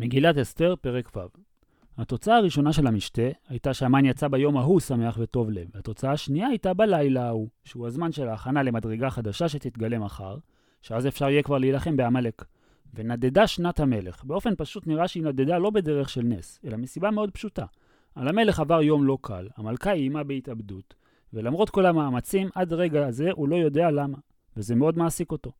מגילת אסתר, פרק ו' התוצאה הראשונה של המשתה הייתה שהמן יצא ביום ההוא שמח וטוב לב, והתוצאה השנייה הייתה בלילה ההוא, שהוא הזמן של ההכנה למדרגה חדשה שתתגלה מחר, שאז אפשר יהיה כבר להילחם בעמלק. ונדדה שנת המלך. באופן פשוט נראה שהיא נדדה לא בדרך של נס, אלא מסיבה מאוד פשוטה. על המלך עבר יום לא קל, המלכה איימה בהתאבדות, ולמרות כל המאמצים, עד רגע הזה הוא לא יודע למה, וזה מאוד מעסיק אותו.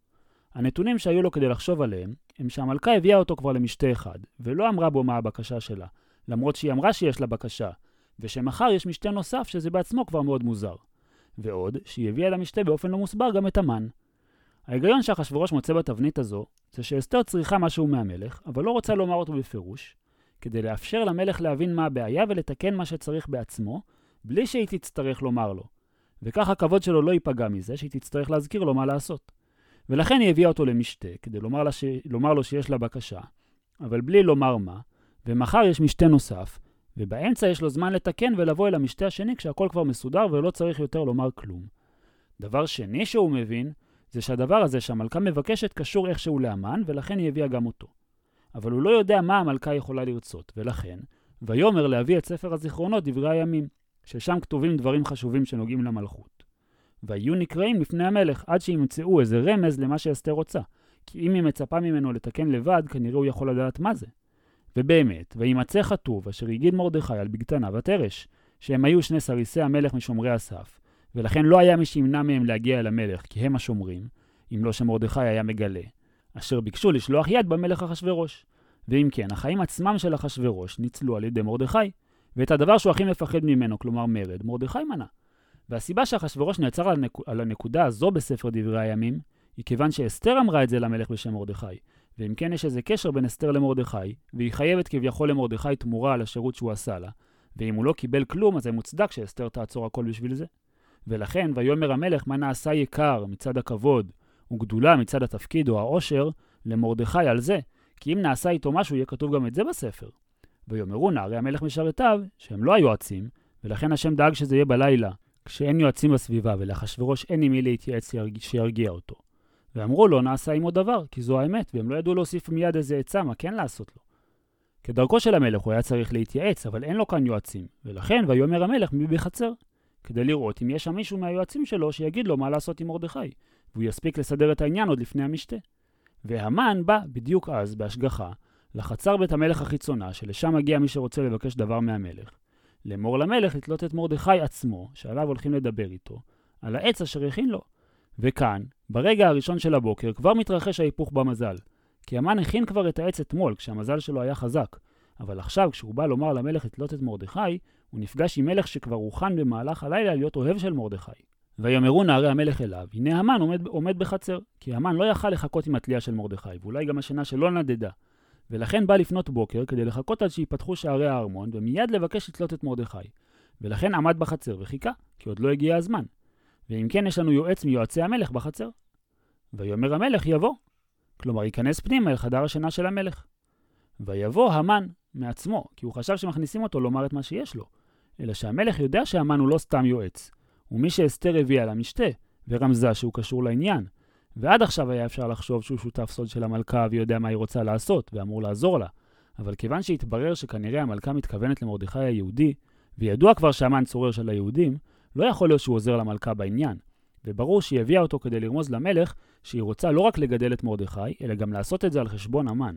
הנתונים שהיו לו כדי לחשוב עליהם, הם שהמלכה הביאה אותו כבר למשתה אחד, ולא אמרה בו מה הבקשה שלה, למרות שהיא אמרה שיש לה בקשה, ושמחר יש משתה נוסף שזה בעצמו כבר מאוד מוזר. ועוד, שהיא הביאה למשתה באופן לא מוסבר גם את המן. ההיגיון שאחשוורוש מוצא בתבנית הזו, זה שאסתר צריכה משהו מהמלך, אבל לא רוצה לומר אותו בפירוש, כדי לאפשר למלך להבין מה הבעיה ולתקן מה שצריך בעצמו, בלי שהיא תצטרך לומר לו. וכך הכבוד שלו לא ייפגע מזה שהיא תצטרך להזכיר לו מה לעשות. ולכן היא הביאה אותו למשתה, כדי לומר, לה ש... לומר לו שיש לה בקשה, אבל בלי לומר מה, ומחר יש משתה נוסף, ובאמצע יש לו זמן לתקן ולבוא אל המשתה השני כשהכל כבר מסודר ולא צריך יותר לומר כלום. דבר שני שהוא מבין, זה שהדבר הזה שהמלכה מבקשת קשור איכשהו לאמן, ולכן היא הביאה גם אותו. אבל הוא לא יודע מה המלכה יכולה לרצות, ולכן, ויאמר להביא את ספר הזיכרונות דברי הימים, ששם כתובים דברים חשובים שנוגעים למלכות. ויהיו נקראים לפני המלך עד שימצאו איזה רמז למה שאסתר רוצה, כי אם היא מצפה ממנו לתקן לבד, כנראה הוא יכול לדעת מה זה. ובאמת, וימצא כתוב אשר הגיד מרדכי על בגתנה ותרש, שהם היו שני סריסי המלך משומרי הסף, ולכן לא היה מי שימנע מהם להגיע אל המלך, כי הם השומרים, אם לא שמרדכי היה מגלה, אשר ביקשו לשלוח יד במלך אחשורוש. ואם כן, החיים עצמם של אחשורוש ניצלו על ידי מרדכי, ואת הדבר שהוא הכי מפחד ממנו, כלומר מרד, מרדכי מנע. והסיבה שאחשורוש נעצר על, הנק... על הנקודה הזו בספר דברי הימים, היא כיוון שאסתר אמרה את זה למלך בשם מרדכי, ואם כן יש איזה קשר בין אסתר למרדכי, והיא חייבת כביכול למרדכי תמורה על השירות שהוא עשה לה, ואם הוא לא קיבל כלום, אז זה מוצדק שאסתר תעצור הכל בשביל זה. ולכן, ויאמר המלך מה נעשה יקר מצד הכבוד, וגדולה מצד התפקיד או העושר, למרדכי על זה, כי אם נעשה איתו משהו, יהיה כתוב גם את זה בספר. ויאמרו נערי המלך משרתיו, שהם לא היועצים, ולכן השם דאג שזה יהיה בלילה, כשאין יועצים בסביבה, ולאחשוורוש אין עם מי להתייעץ שירגיע אותו. ואמרו לו, נעשה עמו דבר, כי זו האמת, והם לא ידעו להוסיף מיד איזה עצה מה כן לעשות לו. כדרכו של המלך הוא היה צריך להתייעץ, אבל אין לו כאן יועצים, ולכן ויאמר המלך מי בחצר, כדי לראות אם יש שם מישהו מהיועצים שלו שיגיד לו מה לעשות עם מרדכי, והוא יספיק לסדר את העניין עוד לפני המשתה. והמן בא בדיוק אז, בהשגחה, לחצר בית המלך החיצונה, שלשם מגיע מי שרוצה לבקש דבר מהמלך, לאמור למלך לתלות את מרדכי עצמו, שעליו הולכים לדבר איתו, על העץ אשר הכין לו. וכאן, ברגע הראשון של הבוקר, כבר מתרחש ההיפוך במזל. כי המן הכין כבר את העץ אתמול, כשהמזל שלו היה חזק. אבל עכשיו, כשהוא בא לומר למלך לתלות את מרדכי, הוא נפגש עם מלך שכבר הוכן במהלך הלילה להיות אוהב של מרדכי. ויאמרו נערי המלך אליו, הנה המן עומד, עומד בחצר, כי המן לא יכל לחכות עם התלייה של מרדכי, ואולי גם השינה שלא נדדה. ולכן בא לפנות בוקר כדי לחכות עד שיפתחו שערי הארמון, ומיד לבקש לתלות את מרדכי. ולכן עמד בחצר וחיכה, כי עוד לא הגיע הזמן. ואם כן, יש לנו יועץ מיועצי המלך בחצר. ויאמר המלך יבוא. כלומר, ייכנס פנימה אל חדר השינה של המלך. ויבוא המן מעצמו, כי הוא חשב שמכניסים אותו לומר את מה שיש לו. אלא שהמלך יודע שהמן הוא לא סתם יועץ. הוא מי שאסתר הביאה למשתה, ורמזה שהוא קשור לעניין. ועד עכשיו היה אפשר לחשוב שהוא שותף סוד של המלכה ויודע מה היא רוצה לעשות, ואמור לעזור לה. אבל כיוון שהתברר שכנראה המלכה מתכוונת למרדכי היהודי, וידוע כבר שהמן צורר של היהודים, לא יכול להיות שהוא עוזר למלכה בעניין. וברור שהיא הביאה אותו כדי לרמוז למלך שהיא רוצה לא רק לגדל את מרדכי, אלא גם לעשות את זה על חשבון המן.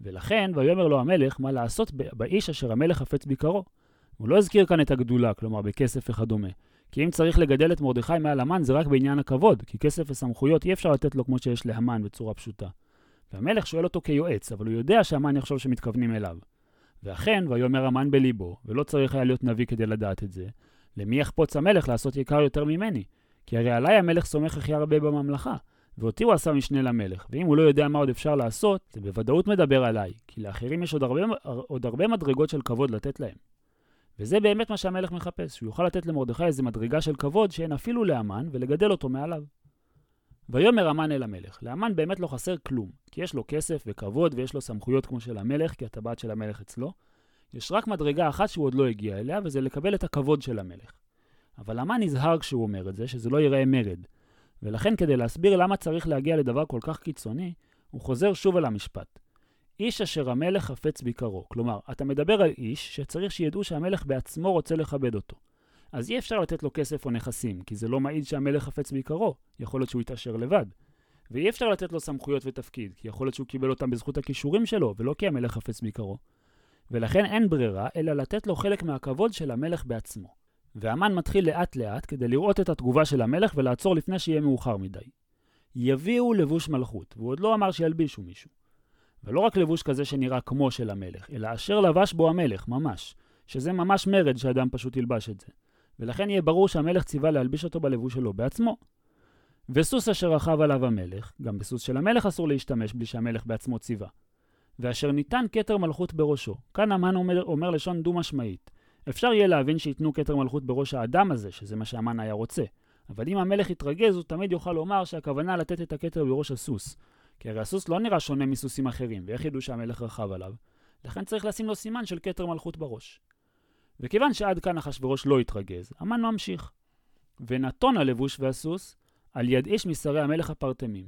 ולכן, ויאמר לו המלך מה לעשות באיש אשר המלך חפץ ביקרו. הוא לא הזכיר כאן את הגדולה, כלומר בכסף וכדומה. כי אם צריך לגדל את מרדכי מעל המן זה רק בעניין הכבוד, כי כסף וסמכויות אי אפשר לתת לו כמו שיש להמן בצורה פשוטה. והמלך שואל אותו כיועץ, אבל הוא יודע שהמן יחשוב שמתכוונים אליו. ואכן, ויאמר המן בליבו, ולא צריך היה להיות נביא כדי לדעת את זה, למי יחפוץ המלך לעשות יקר יותר ממני? כי הרי עליי המלך סומך הכי הרבה בממלכה, ואותי הוא עשה משנה למלך, ואם הוא לא יודע מה עוד אפשר לעשות, זה בוודאות מדבר עליי, כי לאחרים יש עוד הרבה, עוד הרבה מדרגות של כבוד לתת להם. וזה באמת מה שהמלך מחפש, שהוא יוכל לתת למרדכי איזה מדרגה של כבוד שאין אפילו לאמן, ולגדל אותו מעליו. ויאמר המן אל המלך, לאמן באמת לא חסר כלום, כי יש לו כסף וכבוד ויש לו סמכויות כמו של המלך, כי הטבעת של המלך אצלו. יש רק מדרגה אחת שהוא עוד לא הגיע אליה, וזה לקבל את הכבוד של המלך. אבל המן נזהר כשהוא אומר את זה, שזה לא ייראה מרד. ולכן כדי להסביר למה צריך להגיע לדבר כל כך קיצוני, הוא חוזר שוב על המשפט. איש אשר המלך חפץ ביקרו. כלומר, אתה מדבר על איש שצריך שידעו שהמלך בעצמו רוצה לכבד אותו. אז אי אפשר לתת לו כסף או נכסים, כי זה לא מעיד שהמלך חפץ ביקרו, יכול להיות שהוא יתעשר לבד. ואי אפשר לתת לו סמכויות ותפקיד, כי יכול להיות שהוא קיבל אותם בזכות הכישורים שלו, ולא כי המלך חפץ ביקרו. ולכן אין ברירה, אלא לתת לו חלק מהכבוד של המלך בעצמו. והמן מתחיל לאט לאט כדי לראות את התגובה של המלך ולעצור לפני שיהיה מאוחר מדי. יביאו לבוש מלכות, והוא עוד לא אמר שילבישו מישהו. ולא רק לבוש כזה שנראה כמו של המלך, אלא אשר לבש בו המלך, ממש. שזה ממש מרד שאדם פשוט ילבש את זה. ולכן יהיה ברור שהמלך ציווה להלביש אותו בלבוש שלו בעצמו. וסוס אשר רכב עליו המלך, גם בסוס של המלך אסור להשתמש בלי שהמלך בעצמו ציווה. ואשר ניתן כתר מלכות בראשו. כאן המן אומר, אומר לשון דו-משמעית. אפשר יהיה להבין שייתנו כתר מלכות בראש האדם הזה, שזה מה שהמן היה רוצה. אבל אם המלך יתרגז, הוא תמיד יוכל לומר שהכוונה לתת את הכתר בראש הסוס. כי הרי הסוס לא נראה שונה מסוסים אחרים, ואיך ידעו שהמלך רכב עליו? לכן צריך לשים לו סימן של כתר מלכות בראש. וכיוון שעד כאן אחשורוש לא התרגז, המן ממשיך. ונתון הלבוש והסוס על יד איש משרי המלך הפרטמים.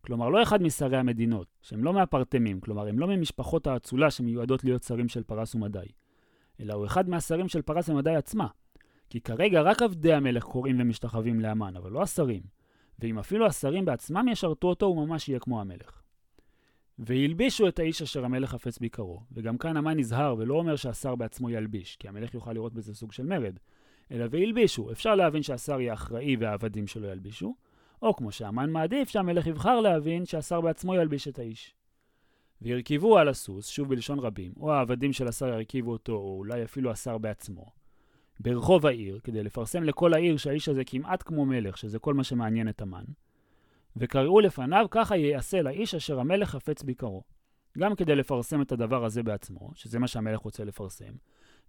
כלומר, לא אחד משרי המדינות, שהם לא מהפרטמים, כלומר, הם לא ממשפחות האצולה שמיועדות להיות שרים של פרס ומדי, אלא הוא אחד מהשרים של פרס ומדי עצמה. כי כרגע רק עבדי המלך קוראים ומשתחווים לאמן, אבל לא השרים. ואם אפילו השרים בעצמם ישרתו אותו, הוא ממש יהיה כמו המלך. והלבישו את האיש אשר המלך חפץ ביקרו, וגם כאן המן נזהר ולא אומר שהשר בעצמו ילביש, כי המלך יוכל לראות בזה סוג של מרד, אלא והלבישו, אפשר להבין שהשר יהיה אחראי והעבדים שלו ילבישו, או כמו שהמן מעדיף שהמלך יבחר להבין שהשר בעצמו ילביש את האיש. והרכיבו על הסוס, שוב בלשון רבים, או העבדים של השר ירכיבו אותו, או אולי אפילו השר בעצמו, ברחוב העיר, כדי לפרסם לכל העיר שהאיש הזה כמעט כמו מלך, שזה כל מה שמעניין את המן. וקראו לפניו, ככה יעשה לאיש אשר המלך חפץ ביקרו. גם כדי לפרסם את הדבר הזה בעצמו, שזה מה שהמלך רוצה לפרסם,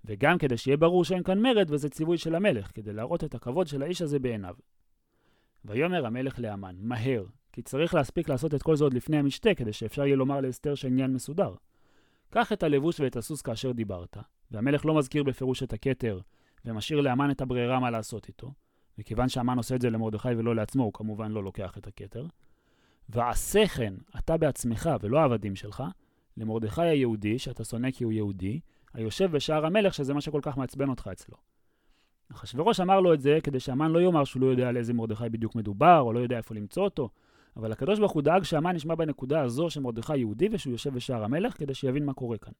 וגם כדי שיהיה ברור שאין כאן מרד וזה ציווי של המלך, כדי להראות את הכבוד של האיש הזה בעיניו. ויאמר המלך לאמן, מהר, כי צריך להספיק לעשות את כל זה עוד לפני המשתה, כדי שאפשר יהיה לומר לאסתר שהעניין מסודר. קח את הלבוש ואת הסוס כאשר דיברת, והמלך לא מזכיר בפירוש את הכתר, ומשאיר לאמן את הברירה מה לעשות איתו, וכיוון שהמן עושה את זה למרדכי ולא לעצמו, הוא כמובן לא לוקח את הכתר. ועשה כן, אתה בעצמך ולא העבדים שלך, למרדכי היהודי, שאתה שונא כי הוא יהודי, היושב בשער המלך, שזה מה שכל כך מעצבן אותך אצלו. אחשוורוש אמר לו את זה כדי שהמן לא יאמר שהוא לא יודע על איזה מרדכי בדיוק מדובר, או לא יודע איפה למצוא אותו, אבל הקדוש ברוך הוא דאג שהמן נשמע בנקודה הזו שמרדכי יהודי ושהוא יושב בשער המלך כדי שיבין מה קורה כאן.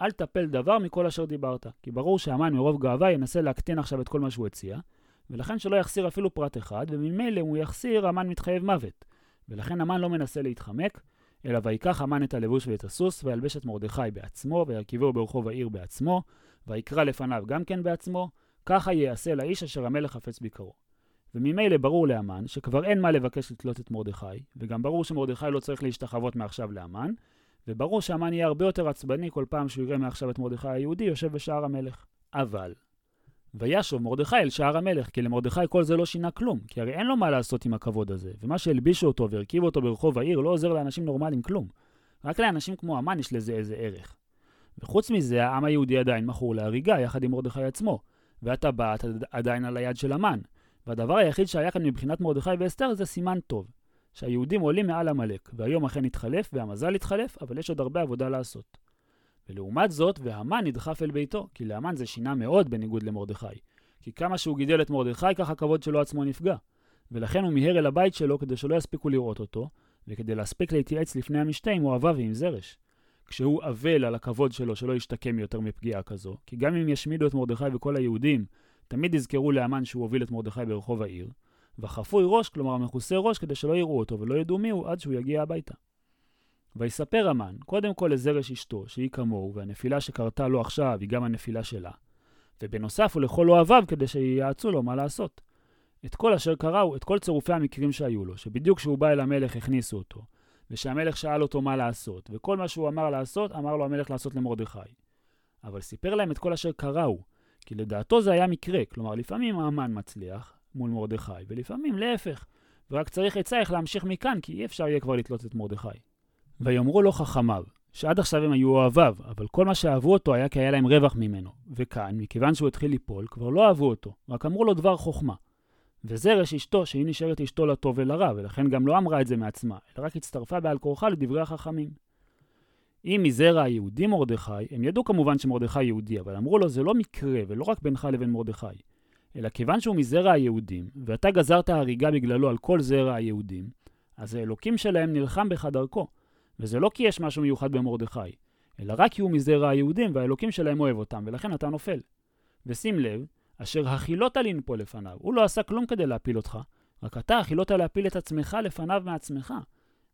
אל תפל דבר מכל אשר דיברת, כי ברור שהמן מרוב גאווה ינסה להקטין עכשיו את כל מה שהוא הציע, ולכן שלא יחסיר אפילו פרט אחד, וממילא אם הוא יחסיר, המן מתחייב מוות. ולכן המן לא מנסה להתחמק, אלא ויקח המן את הלבוש ואת הסוס, וילבש את מרדכי בעצמו, וירכיבו ברחוב העיר בעצמו, ויקרא לפניו גם כן בעצמו, ככה יעשה לאיש אשר המלך חפץ ביקרו. וממילא ברור לאמן שכבר אין מה לבקש לתלות את מרדכי, וגם ברור שמרדכי לא צריך להשתחוות מעכשיו לאמן, וברור שהמן יהיה הרבה יותר עצבני כל פעם שהוא יראה מעכשיו את מרדכי היהודי יושב בשער המלך. אבל, וישוב מרדכי אל שער המלך, כי למרדכי כל זה לא שינה כלום, כי הרי אין לו מה לעשות עם הכבוד הזה, ומה שהלבישו אותו והרכיבו אותו ברחוב העיר לא עוזר לאנשים נורמליים כלום. רק לאנשים כמו המן יש לזה איזה ערך. וחוץ מזה, העם היהודי עדיין מכור להריגה יחד עם מרדכי עצמו, והטבעת עדיין על היד של המן. והדבר היחיד שהיה כאן מבחינת מרדכי ואסתר זה סימן טוב. שהיהודים עולים מעל עמלק, והיום אכן התחלף, והמזל התחלף, אבל יש עוד הרבה עבודה לעשות. ולעומת זאת, והמן נדחף אל ביתו, כי להמן זה שינה מאוד בניגוד למרדכי. כי כמה שהוא גידל את מרדכי, כך הכבוד שלו עצמו נפגע. ולכן הוא מיהר אל הבית שלו כדי שלא יספיקו לראות אותו, וכדי להספיק להתייעץ לפני המשתה עם אוהביו ועם זרש. כשהוא אבל על הכבוד שלו שלא ישתקם יותר מפגיעה כזו, כי גם אם ישמידו את מרדכי וכל היהודים, תמיד יזכרו להמן שהוא הוביל את מרדכי ברחוב העיר, וחפוי ראש, כלומר מכוסה ראש, כדי שלא יראו אותו ולא ידעו מי הוא עד שהוא יגיע הביתה. ויספר המן, קודם כל לזרש אשתו, שהיא כמוהו, והנפילה שקרתה לו עכשיו היא גם הנפילה שלה, ובנוסף הוא לכל אוהביו כדי שיעצו לו מה לעשות. את כל אשר קראו, את כל צירופי המקרים שהיו לו, שבדיוק כשהוא בא אל המלך הכניסו אותו, ושהמלך שאל אותו מה לעשות, וכל מה שהוא אמר לעשות, אמר לו המלך לעשות למרדכי. אבל סיפר להם את כל אשר קראו, כי לדעתו זה היה מקרה, כלומר לפעמים האמן מצליח מול מרדכי, ולפעמים להפך, ורק צריך עצה איך להמשיך מכאן, כי אי אפשר יהיה כבר לתלות את מרדכי. ויאמרו לו חכמיו, שעד עכשיו הם היו אוהביו, אבל כל מה שאהבו אותו היה כי היה להם רווח ממנו. וכאן, מכיוון שהוא התחיל ליפול, כבר לא אהבו אותו, רק אמרו לו דבר חוכמה. וזרש אשתו, שהיא נשארת אשתו לטוב ולרע, ולכן גם לא אמרה את זה מעצמה, אלא רק הצטרפה בעל כורחה לדברי החכמים. אם מזרע היהודי מרדכי, הם ידעו כמובן שמרדכי יהודי, אבל אמרו לו זה לא מקרה ולא רק בינך לבין מרדכי, אלא כיוון שהוא מזרע היהודים, ואתה גזרת הריגה בגללו על כל זרע היהודים, אז האלוקים שלהם נלחם בך דרכו. וזה לא כי יש משהו מיוחד במרדכי, אלא רק כי הוא מזרע היהודים והאלוקים שלהם אוהב אותם, ולכן אתה נופל. ושים לב, אשר הכילות לנפול לפניו, הוא לא עשה כלום כדי להפיל אותך, רק אתה הכילות להפיל את עצמך לפניו מעצמך.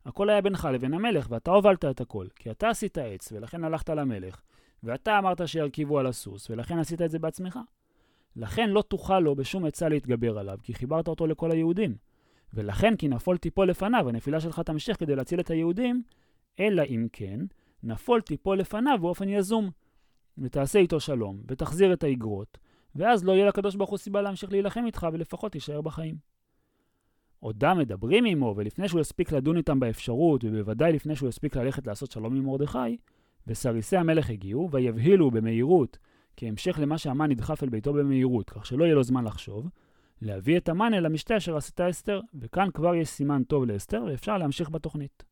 הכל היה בינך לבין המלך, ואתה הובלת את הכל, כי אתה עשית עץ, ולכן הלכת למלך, ואתה אמרת שירכיבו על הסוס, ולכן עשית את זה בעצמך. לכן לא תוכל לו בשום עצה להתגבר עליו, כי חיברת אותו לכל היהודים. ולכן כי נפול תיפול לפניו, הנפילה שלך תמשיך כדי להציל את היהודים, אלא אם כן, נפול תיפול לפניו באופן יזום. ותעשה איתו שלום, ותחזיר את האגרות, ואז לא יהיה לקדוש ברוך הוא סיבה להמשיך להילחם איתך, ולפחות תישאר בחיים. עודם מדברים עמו, ולפני שהוא יספיק לדון איתם באפשרות, ובוודאי לפני שהוא יספיק ללכת לעשות שלום עם מרדכי, וסריסי המלך הגיעו, ויבהילו במהירות, כהמשך למה שהמן נדחף אל ביתו במהירות, כך שלא יהיה לו זמן לחשוב, להביא את המן אל המשתה אשר עשתה אסתר, וכאן כבר יש סימן טוב לאסתר, ואפשר להמשיך בתוכנית.